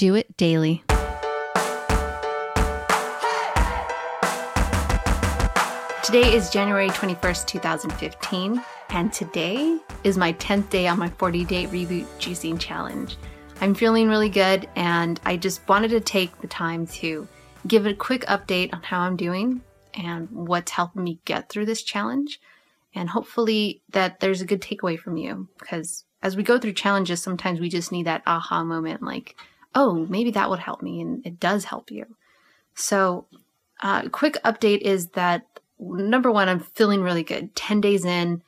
Do it daily. Today is January 21st, 2015, and today is my 10th day on my 40 day reboot juicing challenge. I'm feeling really good, and I just wanted to take the time to give a quick update on how I'm doing and what's helping me get through this challenge. And hopefully, that there's a good takeaway from you because as we go through challenges, sometimes we just need that aha moment like, oh, maybe that would help me, and it does help you. So, uh, quick update is that number one, I'm feeling really good. 10 days in,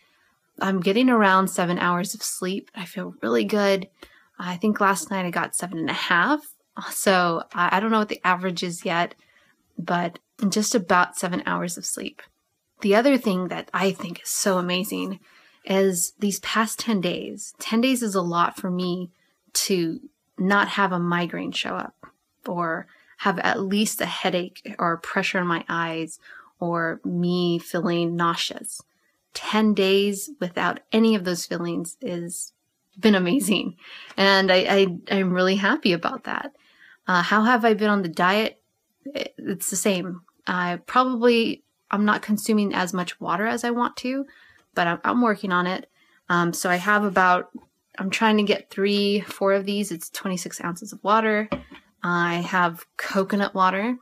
I'm getting around seven hours of sleep. I feel really good. I think last night I got seven and a half. So I don't know what the average is yet, but just about seven hours of sleep. The other thing that I think is so amazing is these past 10 days. 10 days is a lot for me to not have a migraine show up or have at least a headache or pressure in my eyes or me feeling nauseous. 10 days without any of those feelings is been amazing. And I, I, I'm really happy about that. Uh, how have I been on the diet? It's the same. I probably, I'm not consuming as much water as I want to, but I'm, I'm working on it. Um, so I have about, I'm trying to get three, four of these. It's 26 ounces of water. I have coconut water,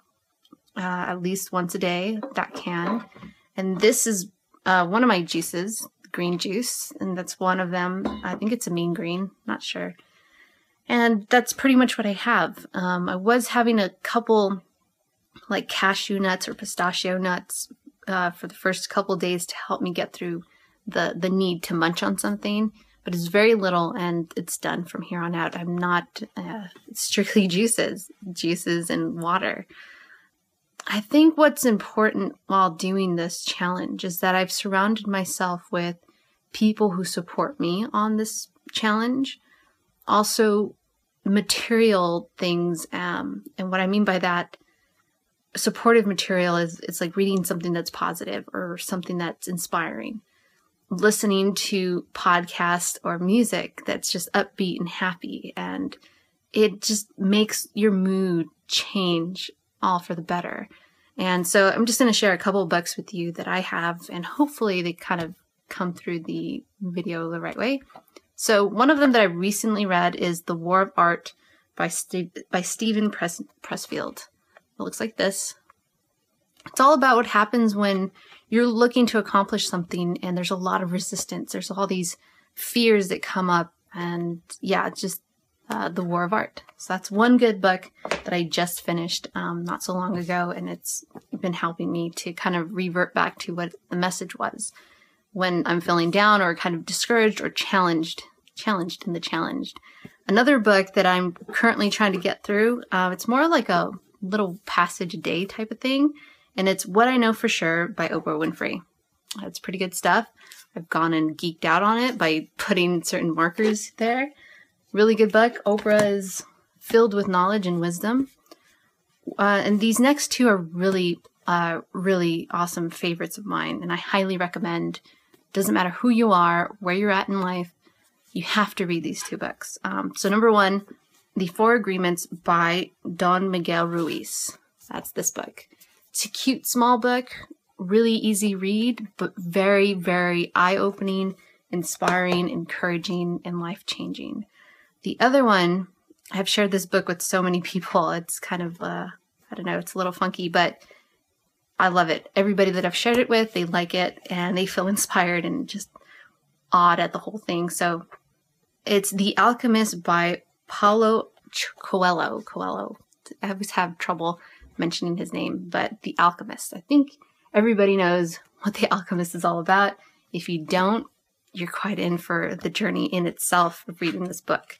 uh, at least once a day, that can. And this is uh, one of my juices, green juice, and that's one of them. I think it's a mean green, not sure. And that's pretty much what I have. Um, I was having a couple like cashew nuts or pistachio nuts uh, for the first couple days to help me get through the the need to munch on something but it's very little and it's done from here on out. I'm not uh, strictly juices, juices and water. I think what's important while doing this challenge is that I've surrounded myself with people who support me on this challenge. Also, material things. Um, and what I mean by that, supportive material is it's like reading something that's positive or something that's inspiring listening to podcasts or music that's just upbeat and happy and it just makes your mood change all for the better. And so I'm just going to share a couple books with you that I have and hopefully they kind of come through the video the right way. So one of them that I recently read is The War of Art by Steve, by Steven Press, Pressfield. It looks like this. It's all about what happens when you're looking to accomplish something and there's a lot of resistance. There's all these fears that come up. And yeah, just uh, The War of Art. So that's one good book that I just finished um, not so long ago. And it's been helping me to kind of revert back to what the message was when I'm feeling down or kind of discouraged or challenged, challenged in the challenged. Another book that I'm currently trying to get through, uh, it's more like a little passage a day type of thing and it's What I Know for Sure by Oprah Winfrey. That's pretty good stuff. I've gone and geeked out on it by putting certain markers there. Really good book. Oprah is filled with knowledge and wisdom. Uh, and these next two are really, uh, really awesome favorites of mine, and I highly recommend. Doesn't matter who you are, where you're at in life, you have to read these two books. Um, so, number one, The Four Agreements by Don Miguel Ruiz. That's this book. It's a cute small book, really easy read, but very, very eye opening, inspiring, encouraging, and life changing. The other one, I've shared this book with so many people. It's kind of, uh, I don't know, it's a little funky, but I love it. Everybody that I've shared it with, they like it and they feel inspired and just awed at the whole thing. So it's The Alchemist by Paulo Coelho. Coelho. I always have trouble mentioning his name, but The Alchemist. I think everybody knows what The Alchemist is all about. If you don't, you're quite in for the journey in itself of reading this book.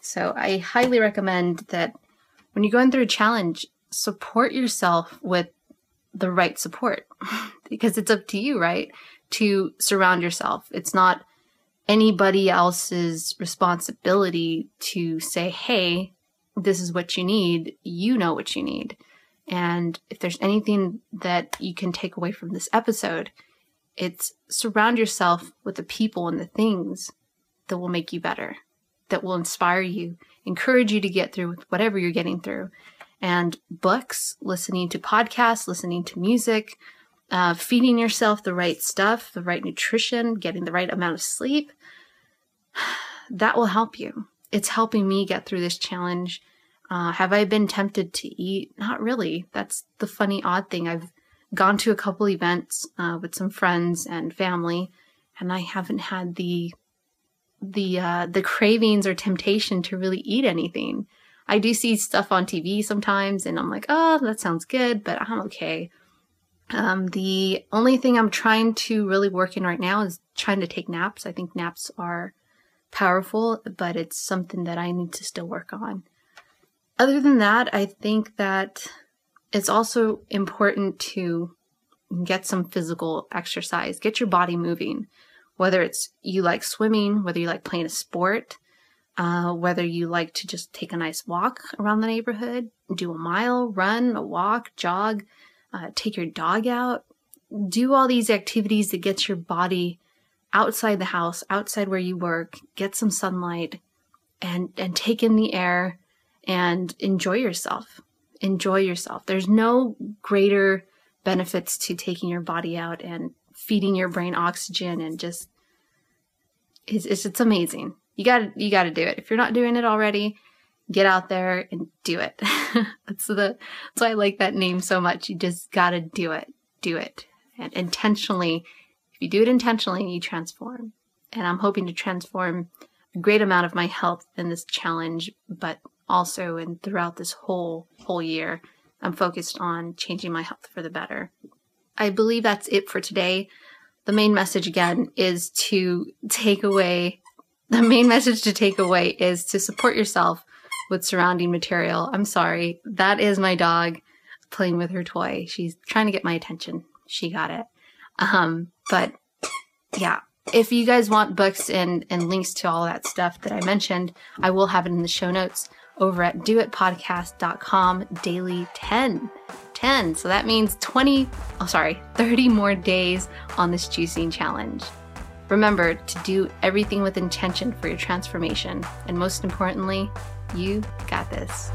So I highly recommend that when you're going through a challenge, support yourself with the right support because it's up to you, right? To surround yourself. It's not anybody else's responsibility to say, hey, this is what you need. You know what you need. And if there's anything that you can take away from this episode, it's surround yourself with the people and the things that will make you better, that will inspire you, encourage you to get through whatever you're getting through. And books, listening to podcasts, listening to music, uh, feeding yourself the right stuff, the right nutrition, getting the right amount of sleep, that will help you. It's helping me get through this challenge. Uh, have I been tempted to eat? Not really. That's the funny, odd thing. I've gone to a couple events uh, with some friends and family, and I haven't had the the uh, the cravings or temptation to really eat anything. I do see stuff on TV sometimes, and I'm like, oh, that sounds good, but I'm okay. Um, the only thing I'm trying to really work in right now is trying to take naps. I think naps are powerful, but it's something that I need to still work on. Other than that, I think that it's also important to get some physical exercise, get your body moving, whether it's you like swimming, whether you like playing a sport, uh, whether you like to just take a nice walk around the neighborhood, do a mile, run, a walk, jog, uh, take your dog out, do all these activities that gets your body outside the house, outside where you work, get some sunlight, and and take in the air and enjoy yourself enjoy yourself. There's no greater benefits to taking your body out and feeding your brain oxygen and just it's it's, it's amazing. You got you got to do it. If you're not doing it already, get out there and do it. that's the that's why I like that name so much. You just got to do it. Do it. And intentionally, if you do it intentionally, you transform. And I'm hoping to transform a great amount of my health in this challenge, but also and throughout this whole whole year i'm focused on changing my health for the better. I believe that's it for today. The main message again is to take away the main message to take away is to support yourself with surrounding material. I'm sorry that is my dog playing with her toy. She's trying to get my attention. She got it. Um but yeah if you guys want books and, and links to all that stuff that I mentioned, I will have it in the show notes over at doitpodcast.com daily 10. 10. So that means 20, oh, sorry, 30 more days on this juicing challenge. Remember to do everything with intention for your transformation. And most importantly, you got this.